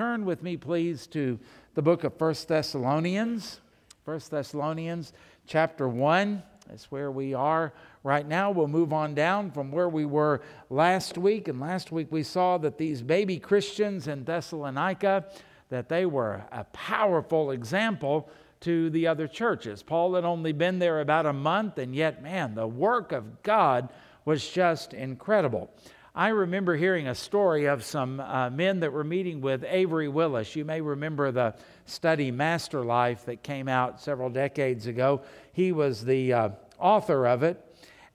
turn with me, please, to the book of First Thessalonians. First Thessalonians chapter 1. That's where we are right now. We'll move on down from where we were last week. And last week we saw that these baby Christians in Thessalonica, that they were a powerful example to the other churches. Paul had only been there about a month, and yet, man, the work of God was just incredible. I remember hearing a story of some uh, men that were meeting with Avery Willis. You may remember the study Master Life that came out several decades ago. He was the uh, author of it,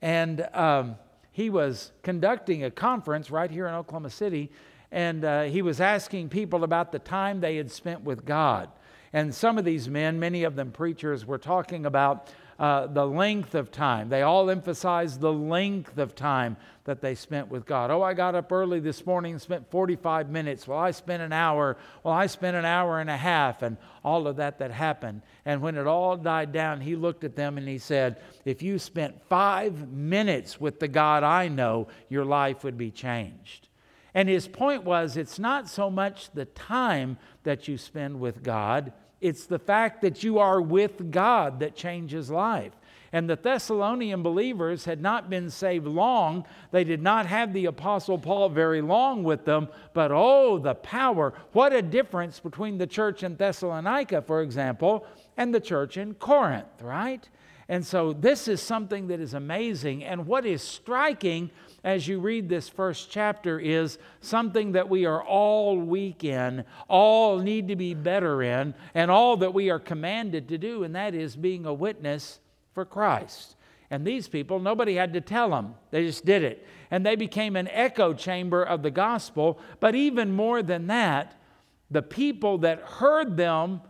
and um, he was conducting a conference right here in Oklahoma City, and uh, he was asking people about the time they had spent with God. And some of these men, many of them preachers, were talking about uh, the length of time. They all emphasized the length of time that they spent with God. Oh, I got up early this morning and spent 45 minutes. Well, I spent an hour. Well, I spent an hour and a half, and all of that that happened. And when it all died down, he looked at them and he said, If you spent five minutes with the God I know, your life would be changed. And his point was it's not so much the time that you spend with God, it's the fact that you are with God that changes life. And the Thessalonian believers had not been saved long. They did not have the Apostle Paul very long with them, but oh, the power. What a difference between the church in Thessalonica, for example, and the church in Corinth, right? And so this is something that is amazing. And what is striking as you read this first chapter is something that we are all weak in, all need to be better in, and all that we are commanded to do, and that is being a witness for Christ. And these people, nobody had to tell them, they just did it. And they became an echo chamber of the gospel. But even more than that, the people that heard them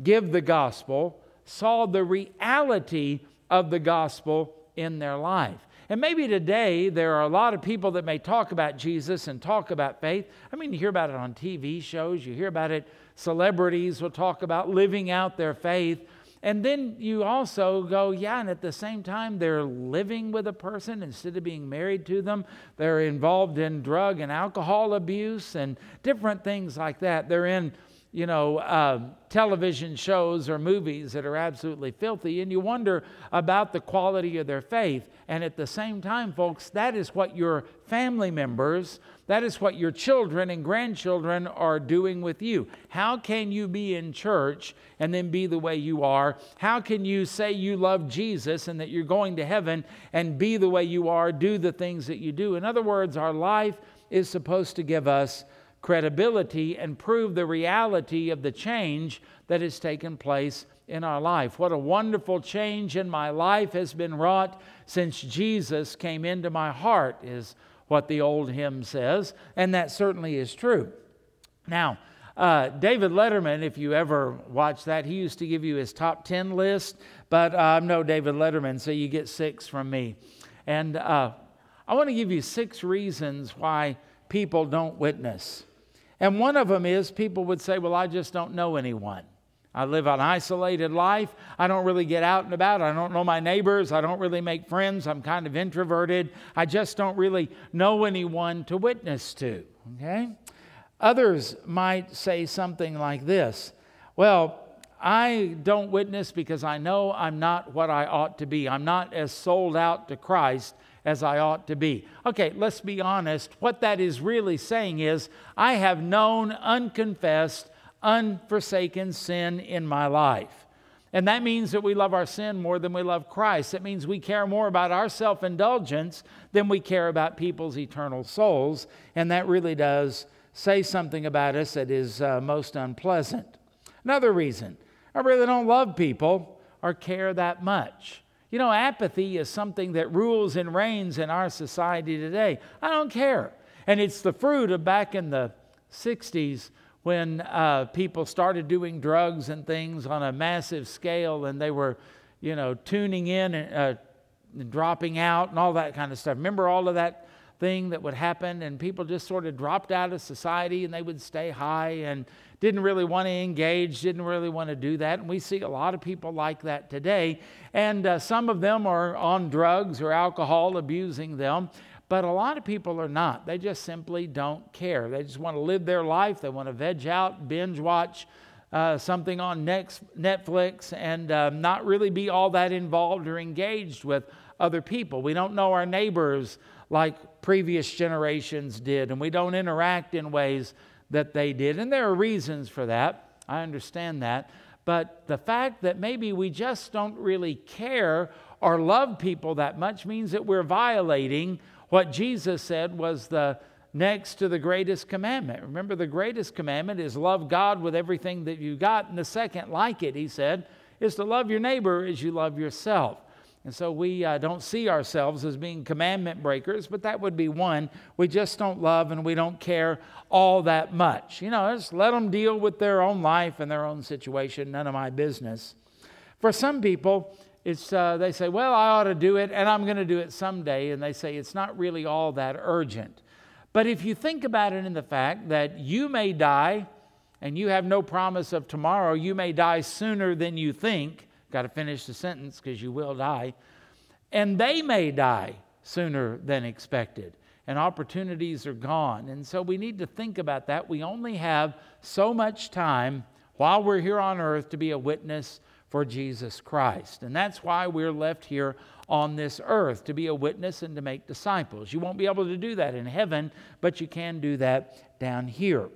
give the gospel saw the reality of the gospel in their life. And maybe today there are a lot of people that may talk about Jesus and talk about faith. I mean, you hear about it on TV shows, you hear about it, celebrities will talk about living out their faith. And then you also go, yeah, and at the same time, they're living with a person instead of being married to them. They're involved in drug and alcohol abuse and different things like that. They're in you know, uh, television shows or movies that are absolutely filthy, and you wonder about the quality of their faith. And at the same time, folks, that is what your family members, that is what your children and grandchildren are doing with you. How can you be in church and then be the way you are? How can you say you love Jesus and that you're going to heaven and be the way you are, do the things that you do? In other words, our life is supposed to give us credibility and prove the reality of the change that has taken place in our life. What a wonderful change in my life has been wrought since Jesus came into my heart, is what the old hymn says, and that certainly is true. Now, uh, David Letterman, if you ever watch that, he used to give you his top 10 list, but uh, I'm no David Letterman, so you get six from me. And uh, I want to give you six reasons why people don't witness. And one of them is people would say, Well, I just don't know anyone. I live an isolated life. I don't really get out and about. I don't know my neighbors. I don't really make friends. I'm kind of introverted. I just don't really know anyone to witness to. Okay? Others might say something like this Well, I don't witness because I know I'm not what I ought to be. I'm not as sold out to Christ as I ought to be. Okay, let's be honest. What that is really saying is, I have known unconfessed, unforsaken sin in my life. And that means that we love our sin more than we love Christ. It means we care more about our self indulgence than we care about people's eternal souls. And that really does say something about us that is uh, most unpleasant. Another reason I really don't love people or care that much. You know, apathy is something that rules and reigns in our society today. I don't care. And it's the fruit of back in the 60s when uh, people started doing drugs and things on a massive scale and they were, you know, tuning in and, uh, and dropping out and all that kind of stuff. Remember all of that thing that would happen and people just sort of dropped out of society and they would stay high and didn't really want to engage, didn't really want to do that. And we see a lot of people like that today. And uh, some of them are on drugs or alcohol, abusing them. But a lot of people are not. They just simply don't care. They just want to live their life. They want to veg out, binge watch uh, something on next, Netflix, and uh, not really be all that involved or engaged with other people. We don't know our neighbors like previous generations did, and we don't interact in ways that they did. And there are reasons for that. I understand that. But the fact that maybe we just don't really care or love people that much means that we're violating what Jesus said was the next to the greatest commandment. Remember, the greatest commandment is love God with everything that you got. And the second, like it, he said, is to love your neighbor as you love yourself. And so we uh, don't see ourselves as being commandment breakers, but that would be one. We just don't love and we don't care all that much. You know, just let them deal with their own life and their own situation, none of my business. For some people, it's, uh, they say, well, I ought to do it and I'm going to do it someday. And they say it's not really all that urgent. But if you think about it in the fact that you may die and you have no promise of tomorrow, you may die sooner than you think. Got to finish the sentence because you will die. And they may die sooner than expected. And opportunities are gone. And so we need to think about that. We only have so much time while we're here on earth to be a witness for Jesus Christ. And that's why we're left here on this earth to be a witness and to make disciples. You won't be able to do that in heaven, but you can do that down here.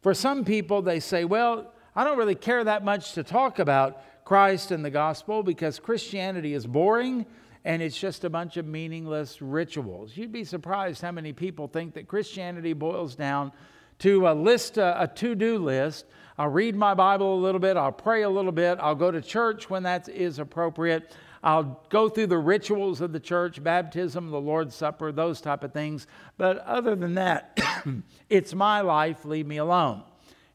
For some people, they say, well, I don't really care that much to talk about Christ and the gospel because Christianity is boring and it's just a bunch of meaningless rituals. You'd be surprised how many people think that Christianity boils down to a list, a, to do list I'll read my Bible a little bit, I'll pray a little bit, I'll go to church when that is appropriate. I'll go through the rituals of the church, baptism, the Lord's Supper, those type of things. But other than that, it's my life, leave me alone.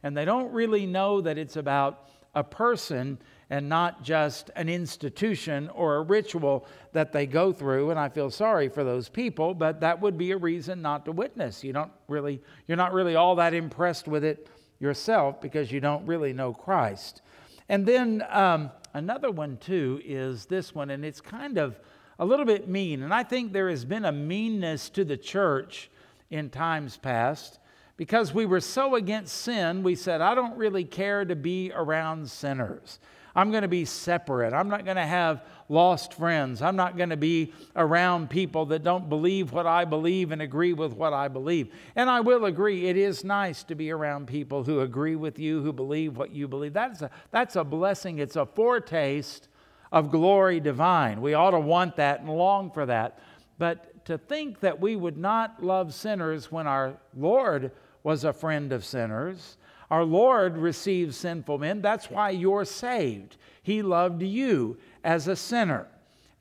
And they don't really know that it's about a person and not just an institution or a ritual that they go through and I feel sorry for those people but that would be a reason not to witness you don't really you're not really all that impressed with it yourself because you don't really know Christ. And then um, another one, too, is this one, and it's kind of a little bit mean. And I think there has been a meanness to the church in times past because we were so against sin, we said, I don't really care to be around sinners. I'm going to be separate. I'm not going to have lost friends. I'm not going to be around people that don't believe what I believe and agree with what I believe. And I will agree, it is nice to be around people who agree with you, who believe what you believe. That's a, that's a blessing. It's a foretaste of glory divine. We ought to want that and long for that. But to think that we would not love sinners when our Lord was a friend of sinners, our Lord receives sinful men. That's why you're saved. He loved you as a sinner.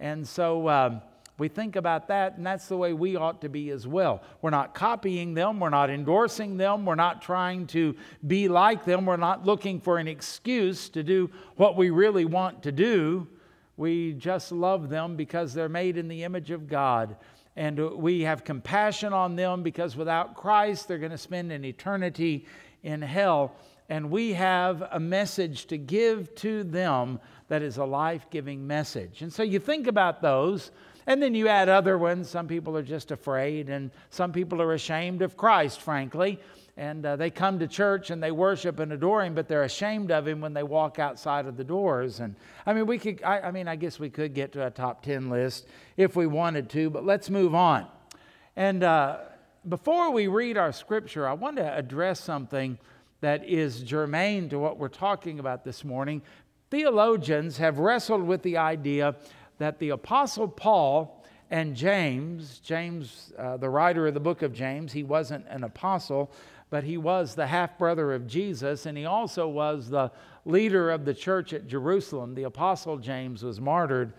And so um, we think about that, and that's the way we ought to be as well. We're not copying them, we're not endorsing them, we're not trying to be like them, we're not looking for an excuse to do what we really want to do. We just love them because they're made in the image of God. And we have compassion on them because without Christ, they're going to spend an eternity in hell. And we have a message to give to them that is a life giving message. And so you think about those, and then you add other ones. Some people are just afraid, and some people are ashamed of Christ, frankly. And uh, they come to church and they worship and adore Him, but they're ashamed of Him when they walk outside of the doors. And I mean, we could, I, I mean, I guess we could get to a top 10 list if we wanted to, but let's move on. And uh, before we read our scripture, I want to address something that is germane to what we're talking about this morning theologians have wrestled with the idea that the Apostle Paul and James, James, uh, the writer of the book of James, he wasn't an apostle, but he was the half brother of Jesus, and he also was the leader of the church at Jerusalem. The apostle James was martyred.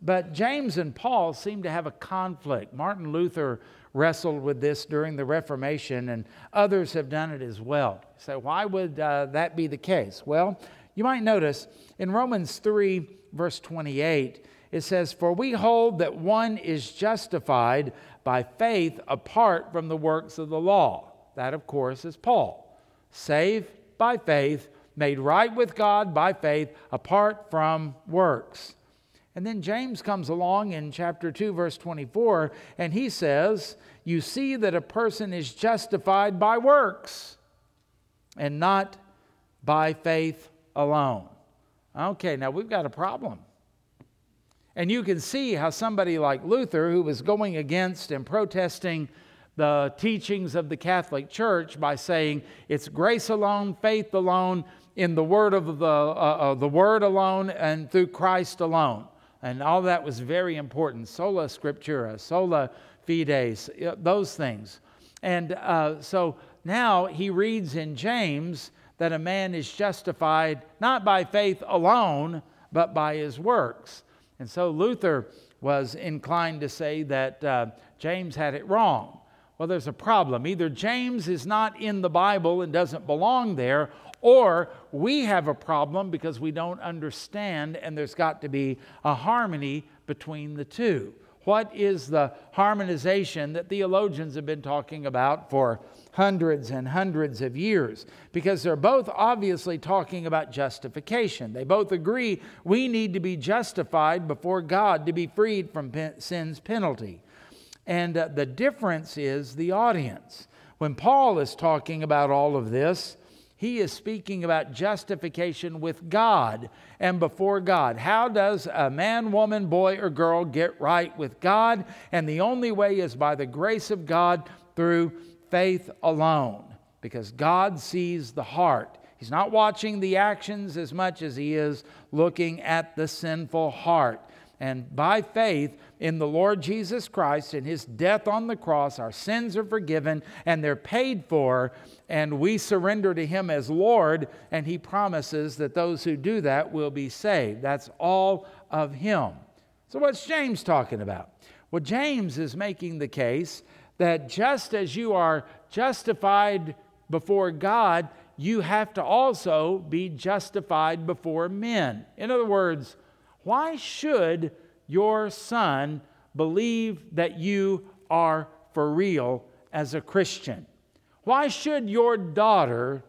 But James and Paul seem to have a conflict. Martin Luther wrestled with this during the Reformation, and others have done it as well. So, why would uh, that be the case? Well, you might notice in Romans 3, verse 28, it says, For we hold that one is justified by faith apart from the works of the law. That, of course, is Paul. Saved by faith, made right with God by faith, apart from works. And then James comes along in chapter 2, verse 24, and he says, You see that a person is justified by works and not by faith alone. Okay, now we've got a problem. And you can see how somebody like Luther, who was going against and protesting the teachings of the Catholic Church by saying it's grace alone, faith alone, in the word of the, uh, uh, the word alone, and through Christ alone. And all that was very important. Sola scriptura, sola fides, those things. And uh, so now he reads in James that a man is justified not by faith alone, but by his works. And so Luther was inclined to say that uh, James had it wrong. Well, there's a problem. Either James is not in the Bible and doesn't belong there, or we have a problem because we don't understand, and there's got to be a harmony between the two. What is the harmonization that theologians have been talking about for hundreds and hundreds of years? Because they're both obviously talking about justification. They both agree we need to be justified before God to be freed from sin's penalty. And uh, the difference is the audience. When Paul is talking about all of this, he is speaking about justification with God and before God. How does a man, woman, boy, or girl get right with God? And the only way is by the grace of God through faith alone, because God sees the heart. He's not watching the actions as much as he is looking at the sinful heart. And by faith in the Lord Jesus Christ and his death on the cross, our sins are forgiven and they're paid for, and we surrender to him as Lord, and he promises that those who do that will be saved. That's all of him. So, what's James talking about? Well, James is making the case that just as you are justified before God, you have to also be justified before men. In other words, why should your son believe that you are for real as a Christian? Why should your daughter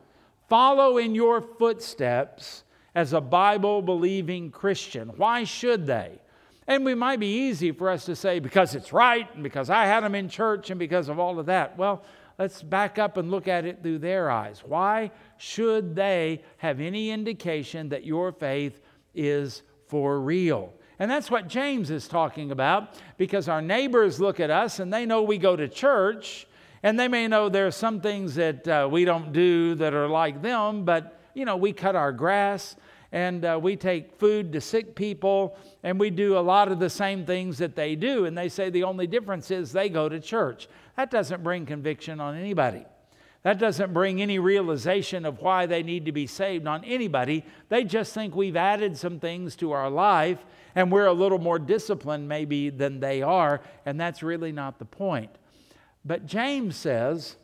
follow in your footsteps as a Bible believing Christian? Why should they? And we might be easy for us to say because it's right and because I had them in church and because of all of that. Well, let's back up and look at it through their eyes. Why should they have any indication that your faith is for real. And that's what James is talking about because our neighbors look at us and they know we go to church and they may know there are some things that uh, we don't do that are like them, but you know, we cut our grass and uh, we take food to sick people and we do a lot of the same things that they do. And they say the only difference is they go to church. That doesn't bring conviction on anybody. That doesn't bring any realization of why they need to be saved on anybody. They just think we've added some things to our life and we're a little more disciplined, maybe, than they are, and that's really not the point. But James says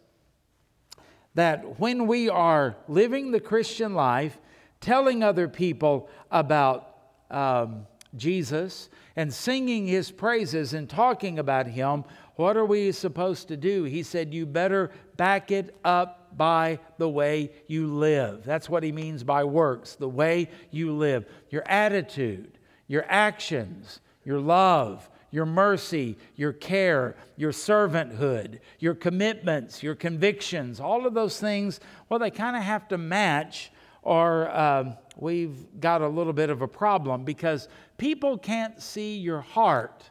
that when we are living the Christian life, telling other people about um, Jesus and singing his praises and talking about him, what are we supposed to do? He said, You better back it up by the way you live. That's what he means by works, the way you live. Your attitude, your actions, your love, your mercy, your care, your servanthood, your commitments, your convictions, all of those things, well, they kind of have to match, or uh, we've got a little bit of a problem because people can't see your heart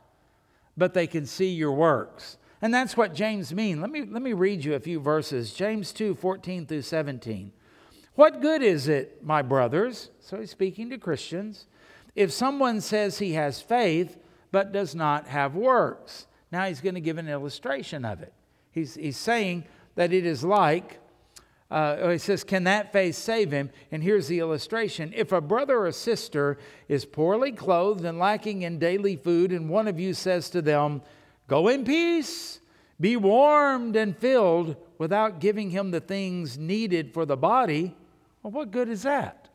but they can see your works. And that's what James means. Let me, let me read you a few verses. James 2 14 through 17. What good is it, my brothers? So he's speaking to Christians. If someone says he has faith but does not have works. Now he's going to give an illustration of it. He's, he's saying that it is like uh, he says, Can that faith save him? And here's the illustration. If a brother or sister is poorly clothed and lacking in daily food, and one of you says to them, Go in peace, be warmed and filled, without giving him the things needed for the body, well, what good is that?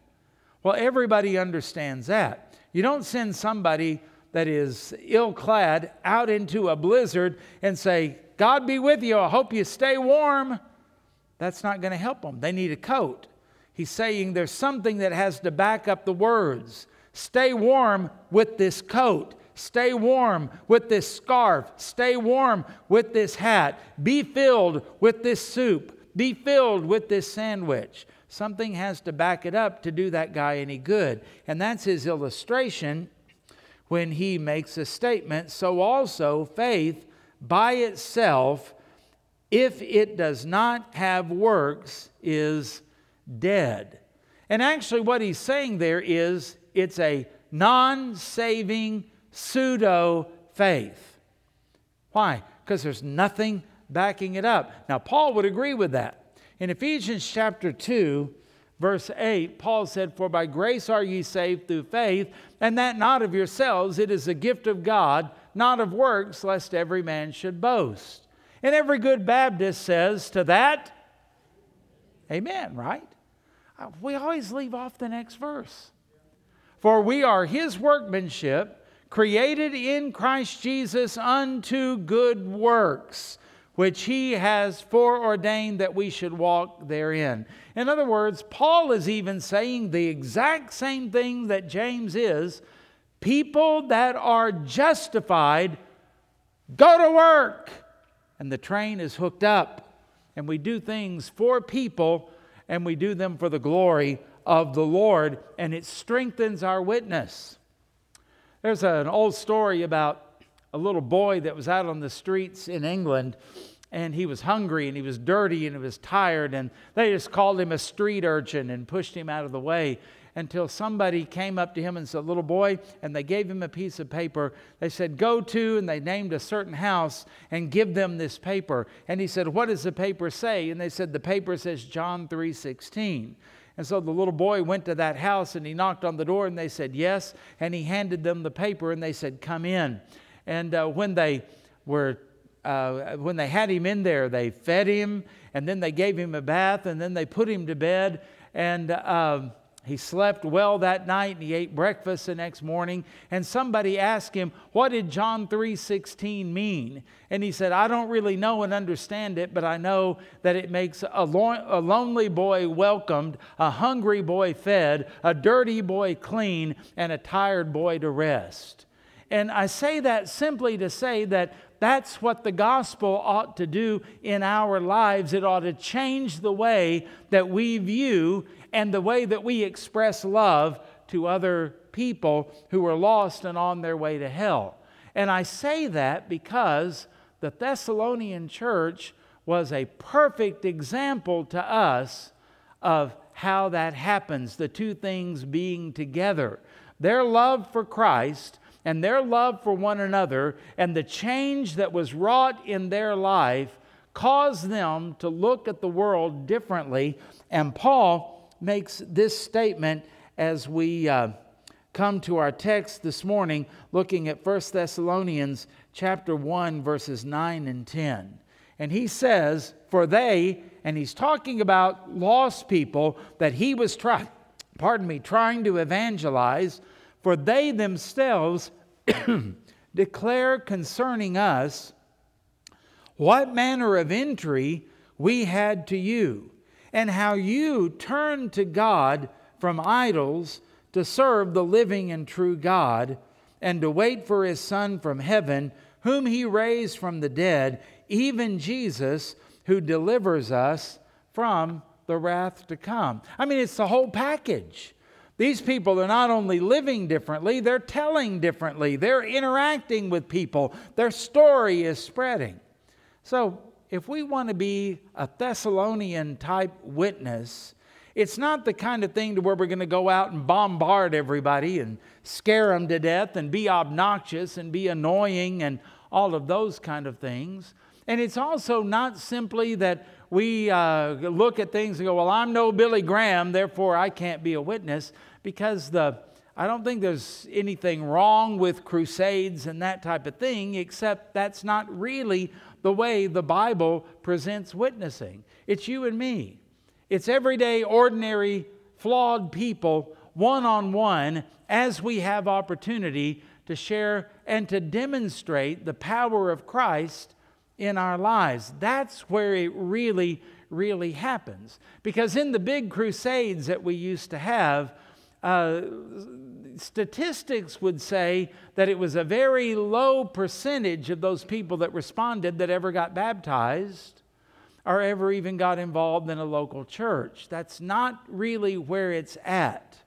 Well, everybody understands that. You don't send somebody that is ill clad out into a blizzard and say, God be with you, I hope you stay warm. That's not going to help them. They need a coat. He's saying there's something that has to back up the words, Stay warm with this coat. Stay warm with this scarf. Stay warm with this hat. Be filled with this soup. Be filled with this sandwich. Something has to back it up to do that guy any good. And that's his illustration when he makes a statement. So also, faith by itself, if it does not have works, is dead. And actually, what he's saying there is it's a non saving pseudo faith. Why? Because there's nothing backing it up. Now, Paul would agree with that. In Ephesians chapter 2, verse 8, Paul said, For by grace are ye saved through faith, and that not of yourselves, it is a gift of God, not of works, lest every man should boast. And every good Baptist says to that, Amen, right? Uh, we always leave off the next verse. For we are his workmanship, created in Christ Jesus unto good works, which he has foreordained that we should walk therein. In other words, Paul is even saying the exact same thing that James is. People that are justified go to work, and the train is hooked up, and we do things for people, and we do them for the glory of the Lord, and it strengthens our witness. There's an old story about a little boy that was out on the streets in England and he was hungry and he was dirty and he was tired and they just called him a street urchin and pushed him out of the way until somebody came up to him and said, Little boy, and they gave him a piece of paper. They said, Go to, and they named a certain house and give them this paper. And he said, What does the paper say? And they said, The paper says John 3 16. And so the little boy went to that house and he knocked on the door and they said, Yes. And he handed them the paper and they said, Come in. And uh, when they were uh, when they had him in there, they fed him and then they gave him a bath and then they put him to bed. And uh, he slept well that night and he ate breakfast the next morning. And somebody asked him, What did John 3:16 mean? And he said, I don't really know and understand it, but I know that it makes a, lo- a lonely boy welcomed, a hungry boy fed, a dirty boy clean, and a tired boy to rest. And I say that simply to say that that's what the gospel ought to do in our lives. It ought to change the way that we view and the way that we express love to other people who are lost and on their way to hell. And I say that because the Thessalonian church was a perfect example to us of how that happens, the two things being together. Their love for Christ and their love for one another and the change that was wrought in their life caused them to look at the world differently. And Paul makes this statement as we uh, come to our text this morning, looking at 1 Thessalonians chapter 1, verses 9 and 10. And he says, For they, and he's talking about lost people that he was trying, pardon me, trying to evangelize, for they themselves declare concerning us what manner of entry we had to you and how you turned to God from idols to serve the living and true God and to wait for his Son from heaven, whom he raised from the dead, even Jesus, who delivers us from the wrath to come. I mean, it's the whole package. These people are not only living differently, they're telling differently, they're interacting with people, their story is spreading. So, if we want to be a Thessalonian type witness, it's not the kind of thing to where we're going to go out and bombard everybody and scare them to death and be obnoxious and be annoying and all of those kind of things. And it's also not simply that we uh, look at things and go, well, I'm no Billy Graham, therefore I can't be a witness, because the I don't think there's anything wrong with crusades and that type of thing, except that's not really the way the Bible presents witnessing. It's you and me, it's everyday, ordinary, flawed people, one on one, as we have opportunity to share and to demonstrate the power of Christ in our lives. That's where it really, really happens. Because in the big crusades that we used to have, uh, statistics would say that it was a very low percentage of those people that responded that ever got baptized or ever even got involved in a local church. That's not really where it's at.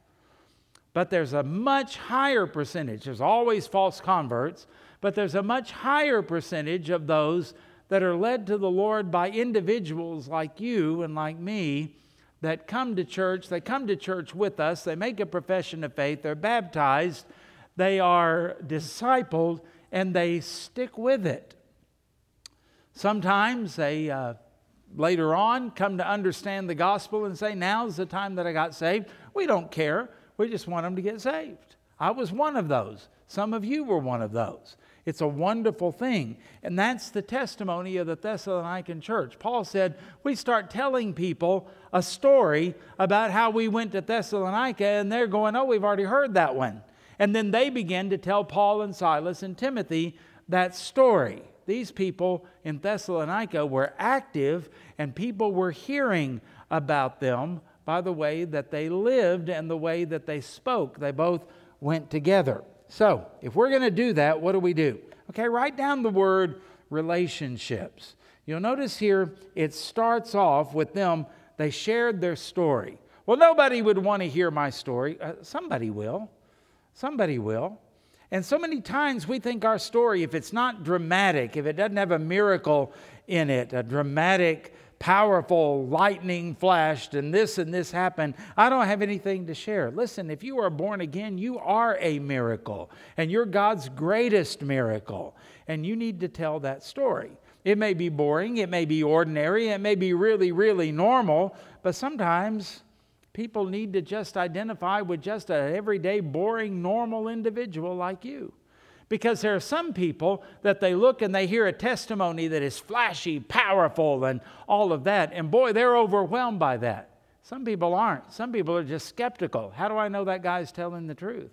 But there's a much higher percentage. There's always false converts, but there's a much higher percentage of those that are led to the Lord by individuals like you and like me that come to church. They come to church with us, they make a profession of faith, they're baptized, they are discipled, and they stick with it. Sometimes they uh, later on come to understand the gospel and say, Now's the time that I got saved. We don't care. We just want them to get saved. I was one of those. Some of you were one of those. It's a wonderful thing. And that's the testimony of the Thessalonican church. Paul said, We start telling people a story about how we went to Thessalonica, and they're going, Oh, we've already heard that one. And then they begin to tell Paul and Silas and Timothy that story. These people in Thessalonica were active, and people were hearing about them by the way that they lived and the way that they spoke. They both went together. So, if we're going to do that, what do we do? Okay, write down the word relationships. You'll notice here it starts off with them, they shared their story. Well, nobody would want to hear my story. Uh, somebody will. Somebody will. And so many times we think our story, if it's not dramatic, if it doesn't have a miracle in it, a dramatic powerful lightning flashed and this and this happened. I don't have anything to share. Listen, if you are born again, you are a miracle, and you're God's greatest miracle, and you need to tell that story. It may be boring, it may be ordinary, it may be really, really normal, but sometimes people need to just identify with just an everyday, boring, normal individual like you. Because there are some people that they look and they hear a testimony that is flashy, powerful, and all of that. And boy, they're overwhelmed by that. Some people aren't. Some people are just skeptical. How do I know that guy's telling the truth?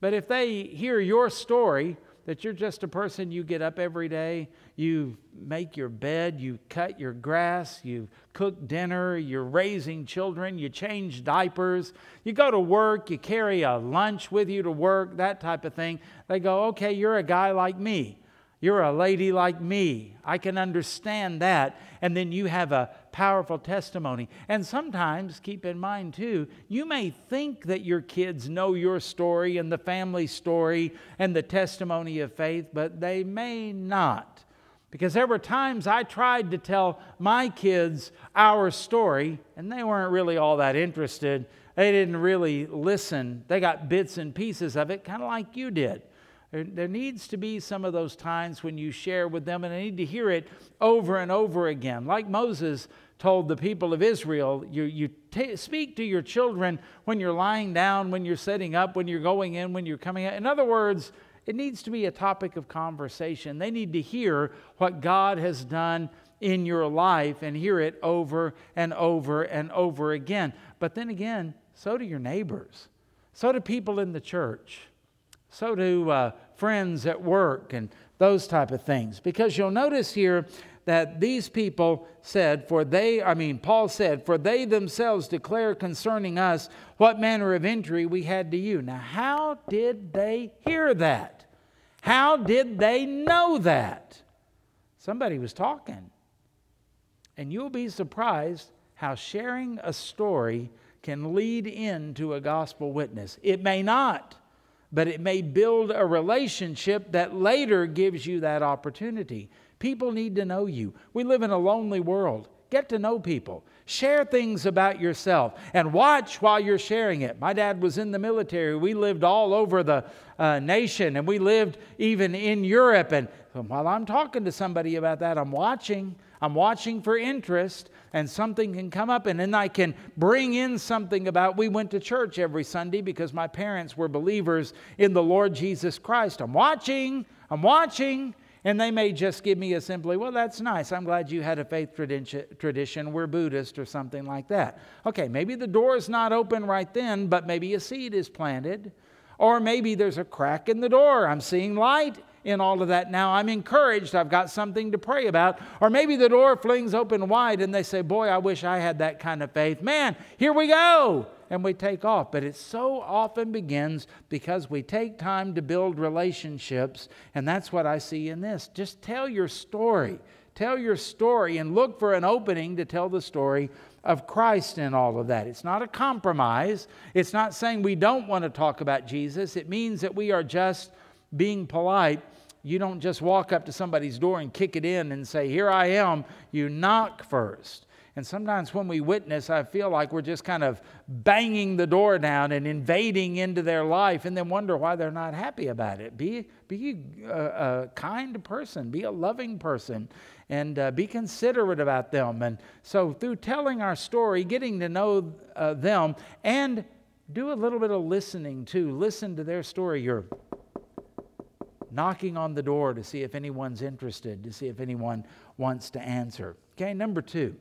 But if they hear your story, that you're just a person, you get up every day, you make your bed, you cut your grass, you cook dinner, you're raising children, you change diapers, you go to work, you carry a lunch with you to work, that type of thing. They go, okay, you're a guy like me. You're a lady like me. I can understand that. And then you have a powerful testimony. And sometimes, keep in mind too, you may think that your kids know your story and the family story and the testimony of faith, but they may not. Because there were times I tried to tell my kids our story, and they weren't really all that interested. They didn't really listen. They got bits and pieces of it, kind of like you did. There, there needs to be some of those times when you share with them, and they need to hear it over and over again. Like Moses told the people of Israel, you, you t- speak to your children when you're lying down, when you're sitting up, when you're going in, when you're coming out. In other words, it needs to be a topic of conversation. They need to hear what God has done in your life and hear it over and over and over again. But then again, so do your neighbors, so do people in the church. So do uh, friends at work and those type of things. Because you'll notice here that these people said, for they, I mean, Paul said, for they themselves declare concerning us what manner of injury we had to you. Now, how did they hear that? How did they know that? Somebody was talking. And you'll be surprised how sharing a story can lead into a gospel witness. It may not but it may build a relationship that later gives you that opportunity. People need to know you. We live in a lonely world. Get to know people. Share things about yourself and watch while you're sharing it. My dad was in the military. We lived all over the uh, nation and we lived even in Europe. And while I'm talking to somebody about that, I'm watching. I'm watching for interest, and something can come up, and then I can bring in something about we went to church every Sunday because my parents were believers in the Lord Jesus Christ. I'm watching, I'm watching, and they may just give me a simply, well, that's nice. I'm glad you had a faith tradition. We're Buddhist or something like that. Okay, maybe the door is not open right then, but maybe a seed is planted. Or maybe there's a crack in the door. I'm seeing light in all of that now. I'm encouraged. I've got something to pray about. Or maybe the door flings open wide and they say, Boy, I wish I had that kind of faith. Man, here we go. And we take off. But it so often begins because we take time to build relationships. And that's what I see in this. Just tell your story. Tell your story and look for an opening to tell the story of Christ in all of that. It's not a compromise. It's not saying we don't want to talk about Jesus. It means that we are just being polite. You don't just walk up to somebody's door and kick it in and say, Here I am. You knock first. And sometimes when we witness, I feel like we're just kind of banging the door down and invading into their life and then wonder why they're not happy about it. Be, be a, a kind person, be a loving person, and uh, be considerate about them. And so, through telling our story, getting to know uh, them, and do a little bit of listening too. Listen to their story. You're knocking on the door to see if anyone's interested, to see if anyone wants to answer. Okay, number two.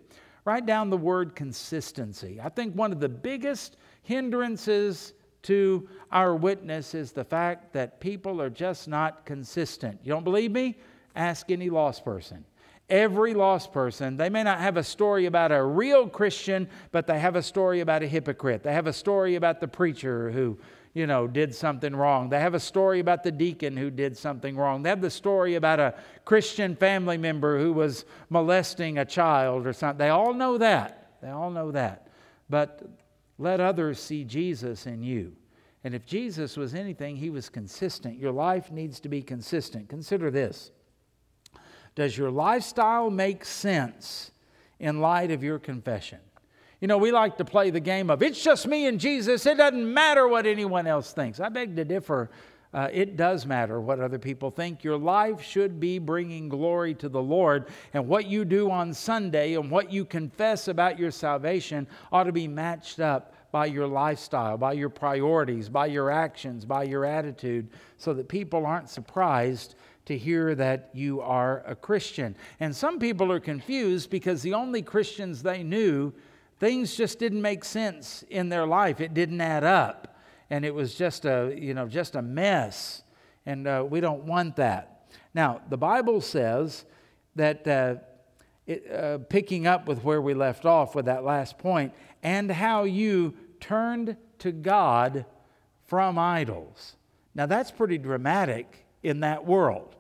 Write down the word consistency. I think one of the biggest hindrances to our witness is the fact that people are just not consistent. You don't believe me? Ask any lost person. Every lost person, they may not have a story about a real Christian, but they have a story about a hypocrite. They have a story about the preacher who you know, did something wrong. They have a story about the deacon who did something wrong. They have the story about a Christian family member who was molesting a child or something. They all know that. They all know that. But let others see Jesus in you. And if Jesus was anything, he was consistent. Your life needs to be consistent. Consider this Does your lifestyle make sense in light of your confession? You know, we like to play the game of it's just me and Jesus. It doesn't matter what anyone else thinks. I beg to differ. Uh, it does matter what other people think. Your life should be bringing glory to the Lord. And what you do on Sunday and what you confess about your salvation ought to be matched up by your lifestyle, by your priorities, by your actions, by your attitude, so that people aren't surprised to hear that you are a Christian. And some people are confused because the only Christians they knew things just didn't make sense in their life. It didn't add up. And it was just a, you know, just a mess. And uh, we don't want that. Now, the Bible says that, uh, it, uh, picking up with where we left off with that last point, and how you turned to God from idols. Now, that's pretty dramatic in that world.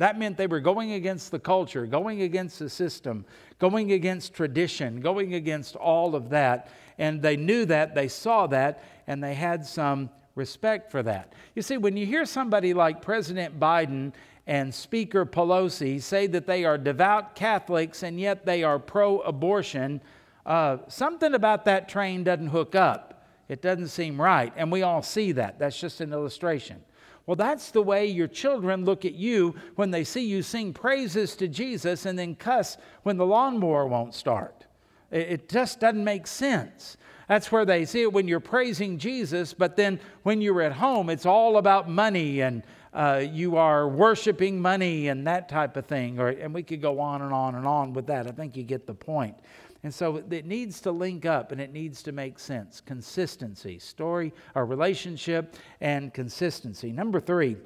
That meant they were going against the culture, going against the system, going against tradition, going against all of that. And they knew that, they saw that, and they had some respect for that. You see, when you hear somebody like President Biden and Speaker Pelosi say that they are devout Catholics and yet they are pro abortion, uh, something about that train doesn't hook up. It doesn't seem right. And we all see that. That's just an illustration. Well, that's the way your children look at you when they see you sing praises to Jesus and then cuss when the lawnmower won't start. It just doesn't make sense. That's where they see it when you're praising Jesus, but then when you're at home, it's all about money and uh, you are worshiping money and that type of thing. Or, and we could go on and on and on with that. I think you get the point. And so it needs to link up and it needs to make sense. Consistency, story, or relationship, and consistency. Number three,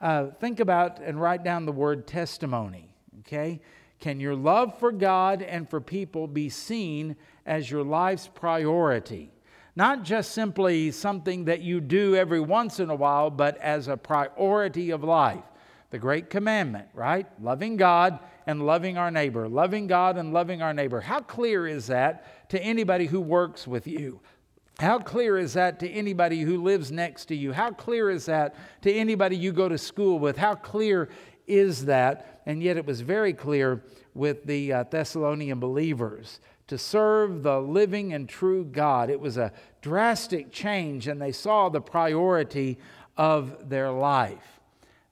uh, think about and write down the word testimony. Okay? Can your love for God and for people be seen as your life's priority? Not just simply something that you do every once in a while, but as a priority of life. The great commandment, right? Loving God and loving our neighbor, loving God and loving our neighbor. How clear is that to anybody who works with you? How clear is that to anybody who lives next to you? How clear is that to anybody you go to school with? How clear is that? And yet it was very clear with the uh, Thessalonian believers to serve the living and true God. It was a drastic change, and they saw the priority of their life.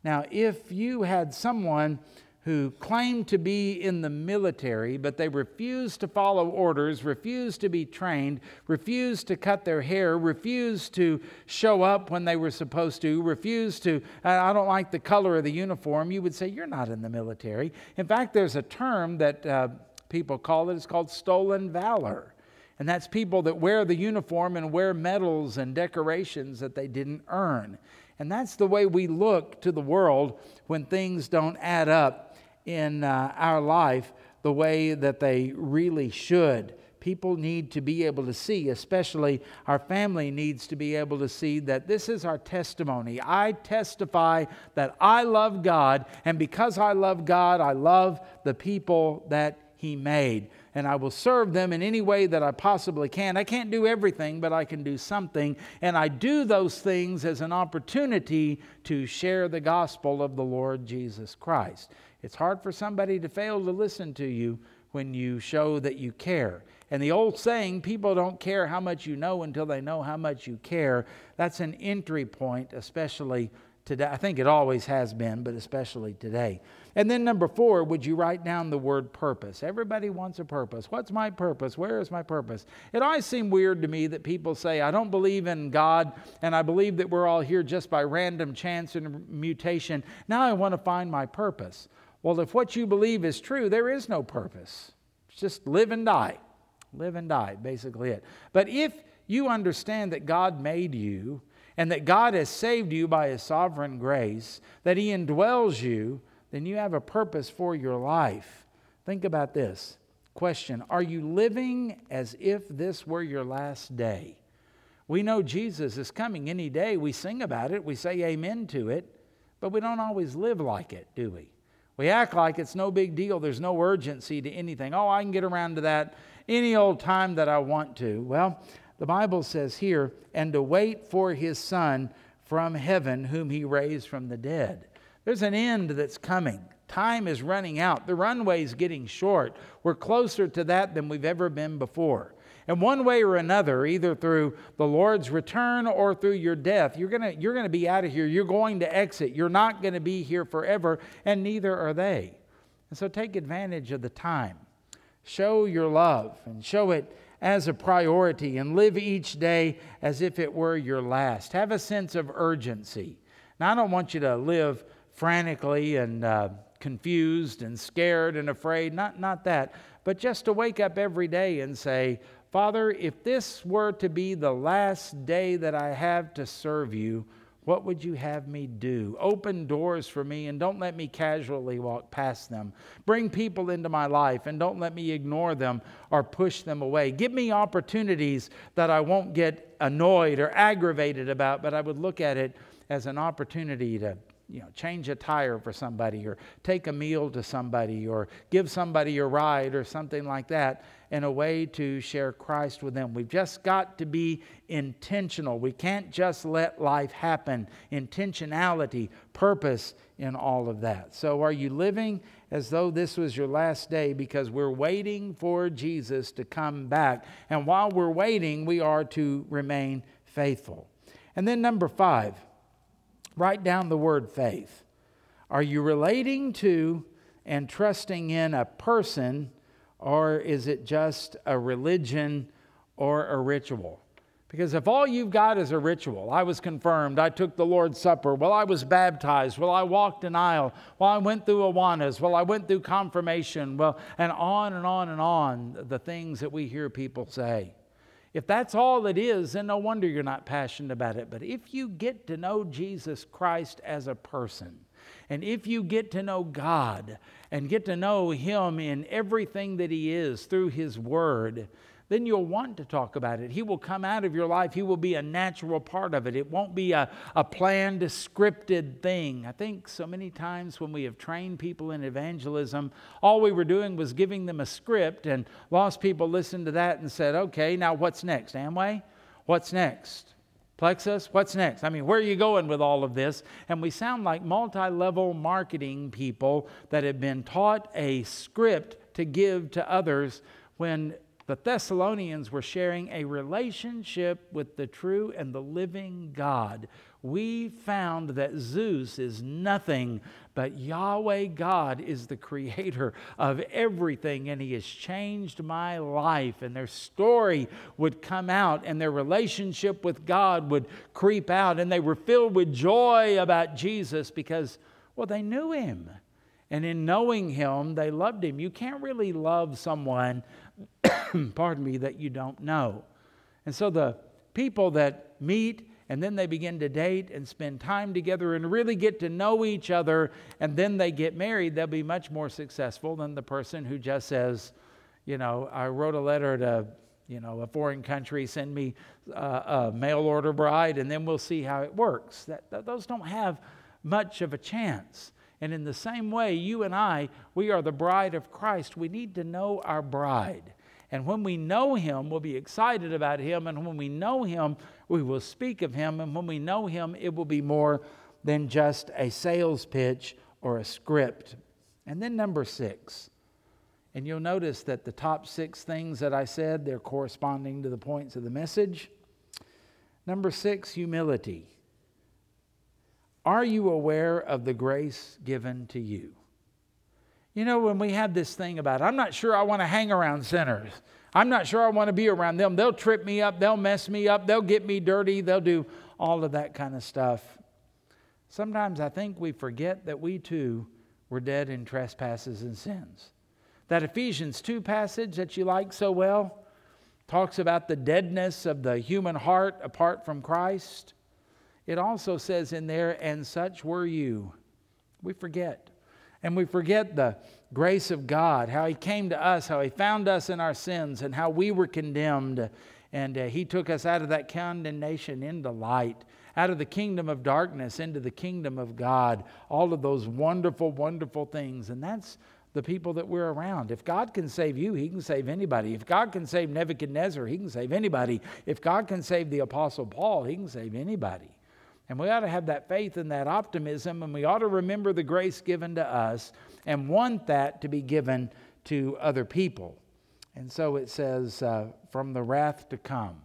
Now, if you had someone who claimed to be in the military, but they refused to follow orders, refused to be trained, refused to cut their hair, refused to show up when they were supposed to, refused to, I don't like the color of the uniform, you would say, You're not in the military. In fact, there's a term that uh, people call it, it's called stolen valor. And that's people that wear the uniform and wear medals and decorations that they didn't earn. And that's the way we look to the world when things don't add up in uh, our life the way that they really should. people need to be able to see, especially our family needs to be able to see that this is our testimony. I testify that I love God, and because I love God, I love the people that He made. And I will serve them in any way that I possibly can. I can't do everything, but I can do something. And I do those things as an opportunity to share the gospel of the Lord Jesus Christ. It's hard for somebody to fail to listen to you when you show that you care. And the old saying, people don't care how much you know until they know how much you care, that's an entry point, especially today. I think it always has been, but especially today. And then number four, would you write down the word purpose? Everybody wants a purpose. What's my purpose? Where is my purpose? It always seemed weird to me that people say, I don't believe in God, and I believe that we're all here just by random chance and mutation. Now I want to find my purpose. Well, if what you believe is true, there is no purpose. It's just live and die. Live and die, basically it. But if you understand that God made you and that God has saved you by His sovereign grace, that He indwells you, then you have a purpose for your life. Think about this question Are you living as if this were your last day? We know Jesus is coming any day. We sing about it, we say amen to it, but we don't always live like it, do we? We act like it's no big deal. There's no urgency to anything. Oh, I can get around to that any old time that I want to. Well, the Bible says here, and to wait for his Son from heaven, whom he raised from the dead. There's an end that's coming. Time is running out. The runway's getting short. We're closer to that than we've ever been before. And one way or another, either through the Lord's return or through your death, you're going you're to be out of here. You're going to exit. You're not going to be here forever, and neither are they. And so take advantage of the time. Show your love and show it as a priority and live each day as if it were your last. Have a sense of urgency. Now, I don't want you to live frantically and uh, confused and scared and afraid, not, not that, but just to wake up every day and say, Father, if this were to be the last day that I have to serve you, what would you have me do? Open doors for me and don't let me casually walk past them. Bring people into my life and don't let me ignore them or push them away. Give me opportunities that I won't get annoyed or aggravated about, but I would look at it as an opportunity to you know, change a tire for somebody or take a meal to somebody or give somebody a ride or something like that in a way to share Christ with them. We've just got to be intentional. We can't just let life happen. Intentionality, purpose in all of that. So, are you living as though this was your last day because we're waiting for Jesus to come back? And while we're waiting, we are to remain faithful. And then, number five, write down the word faith. Are you relating to and trusting in a person or is it just a religion or a ritual? Because if all you've got is a ritual, I was confirmed, I took the Lord's Supper, well, I was baptized, well, I walked an aisle, well, I went through Awanas, well, I went through confirmation, well, and on and on and on, the things that we hear people say. If that's all it is, then no wonder you're not passionate about it. But if you get to know Jesus Christ as a person, and if you get to know God and get to know Him in everything that He is through His Word, then you'll want to talk about it. He will come out of your life. He will be a natural part of it. It won't be a, a planned, scripted thing. I think so many times when we have trained people in evangelism, all we were doing was giving them a script, and lost people listened to that and said, okay, now what's next? Amway? What's next? Plexus, what's next? I mean, where are you going with all of this? And we sound like multi level marketing people that have been taught a script to give to others when the Thessalonians were sharing a relationship with the true and the living God. We found that Zeus is nothing, but Yahweh God is the creator of everything, and He has changed my life. And their story would come out, and their relationship with God would creep out, and they were filled with joy about Jesus because, well, they knew Him. And in knowing Him, they loved Him. You can't really love someone pardon me, that you don't know. And so the people that meet and then they begin to date and spend time together and really get to know each other and then they get married, they'll be much more successful than the person who just says, you know, I wrote a letter to, you know, a foreign country, send me uh, a mail order bride, and then we'll see how it works. That, those don't have much of a chance. And in the same way, you and I, we are the bride of Christ. We need to know our bride. And when we know him, we'll be excited about him. And when we know him, we will speak of him. And when we know him, it will be more than just a sales pitch or a script. And then number six. And you'll notice that the top six things that I said, they're corresponding to the points of the message. Number six, humility. Are you aware of the grace given to you? You know, when we have this thing about, I'm not sure I want to hang around sinners. I'm not sure I want to be around them. They'll trip me up. They'll mess me up. They'll get me dirty. They'll do all of that kind of stuff. Sometimes I think we forget that we too were dead in trespasses and sins. That Ephesians 2 passage that you like so well talks about the deadness of the human heart apart from Christ. It also says in there, and such were you. We forget. And we forget the grace of God, how He came to us, how He found us in our sins, and how we were condemned. And uh, He took us out of that condemnation into light, out of the kingdom of darkness into the kingdom of God. All of those wonderful, wonderful things. And that's the people that we're around. If God can save you, He can save anybody. If God can save Nebuchadnezzar, He can save anybody. If God can save the Apostle Paul, He can save anybody. And we ought to have that faith and that optimism, and we ought to remember the grace given to us and want that to be given to other people. And so it says, uh, from the wrath to come.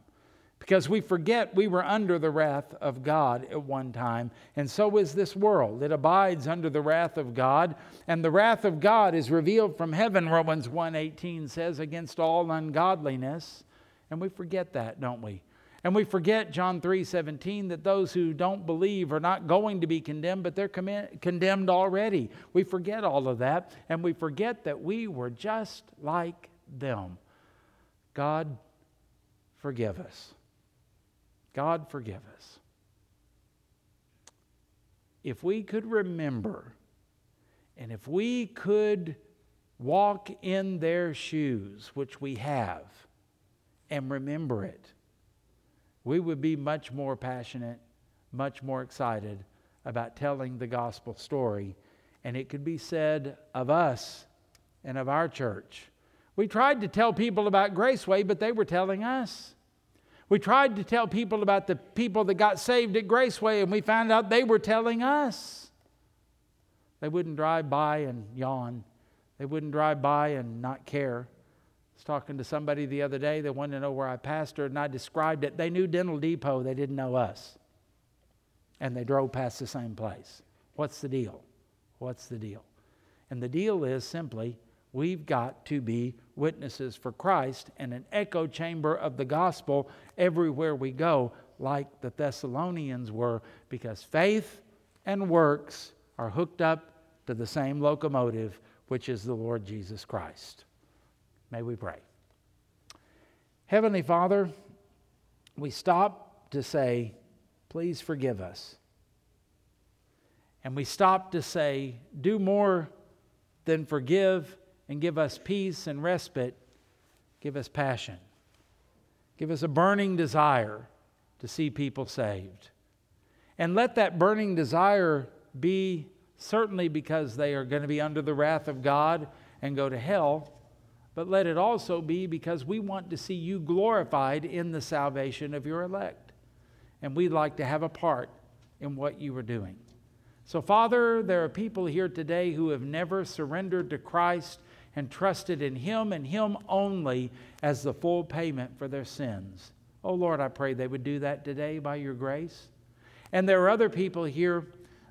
Because we forget we were under the wrath of God at one time, and so is this world. It abides under the wrath of God, and the wrath of God is revealed from heaven, Romans 1:18 says, against all ungodliness. And we forget that, don't we? And we forget John 3:17 that those who don't believe are not going to be condemned, but they're condemned already. We forget all of that, and we forget that we were just like them. God, forgive us. God, forgive us. If we could remember, and if we could walk in their shoes, which we have, and remember it, we would be much more passionate, much more excited about telling the gospel story. And it could be said of us and of our church. We tried to tell people about Graceway, but they were telling us. We tried to tell people about the people that got saved at Graceway, and we found out they were telling us. They wouldn't drive by and yawn. They wouldn't drive by and not care was talking to somebody the other day. They wanted to know where I pastored, and I described it. They knew Dental Depot, they didn't know us. And they drove past the same place. What's the deal? What's the deal? And the deal is simply we've got to be witnesses for Christ and an echo chamber of the gospel everywhere we go, like the Thessalonians were, because faith and works are hooked up to the same locomotive, which is the Lord Jesus Christ. May we pray. Heavenly Father, we stop to say, please forgive us. And we stop to say, do more than forgive and give us peace and respite. Give us passion. Give us a burning desire to see people saved. And let that burning desire be certainly because they are going to be under the wrath of God and go to hell but let it also be because we want to see you glorified in the salvation of your elect. And we'd like to have a part in what you are doing. So, Father, there are people here today who have never surrendered to Christ and trusted in Him and Him only as the full payment for their sins. Oh, Lord, I pray they would do that today by your grace. And there are other people here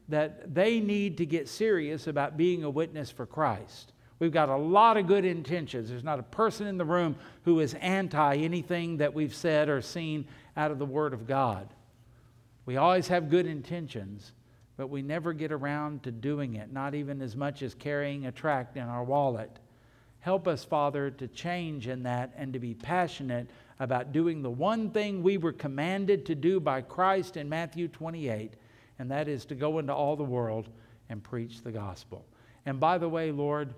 that they need to get serious about being a witness for Christ. We've got a lot of good intentions. There's not a person in the room who is anti anything that we've said or seen out of the Word of God. We always have good intentions, but we never get around to doing it, not even as much as carrying a tract in our wallet. Help us, Father, to change in that and to be passionate about doing the one thing we were commanded to do by Christ in Matthew 28, and that is to go into all the world and preach the gospel. And by the way, Lord,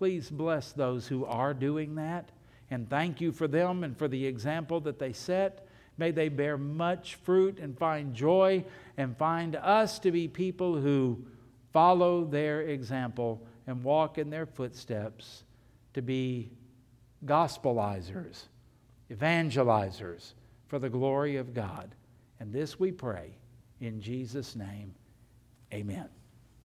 please bless those who are doing that. And thank you for them and for the example that they set. May they bear much fruit and find joy and find us to be people who follow their example and walk in their footsteps to be gospelizers, evangelizers for the glory of God. And this we pray in Jesus' name. Amen.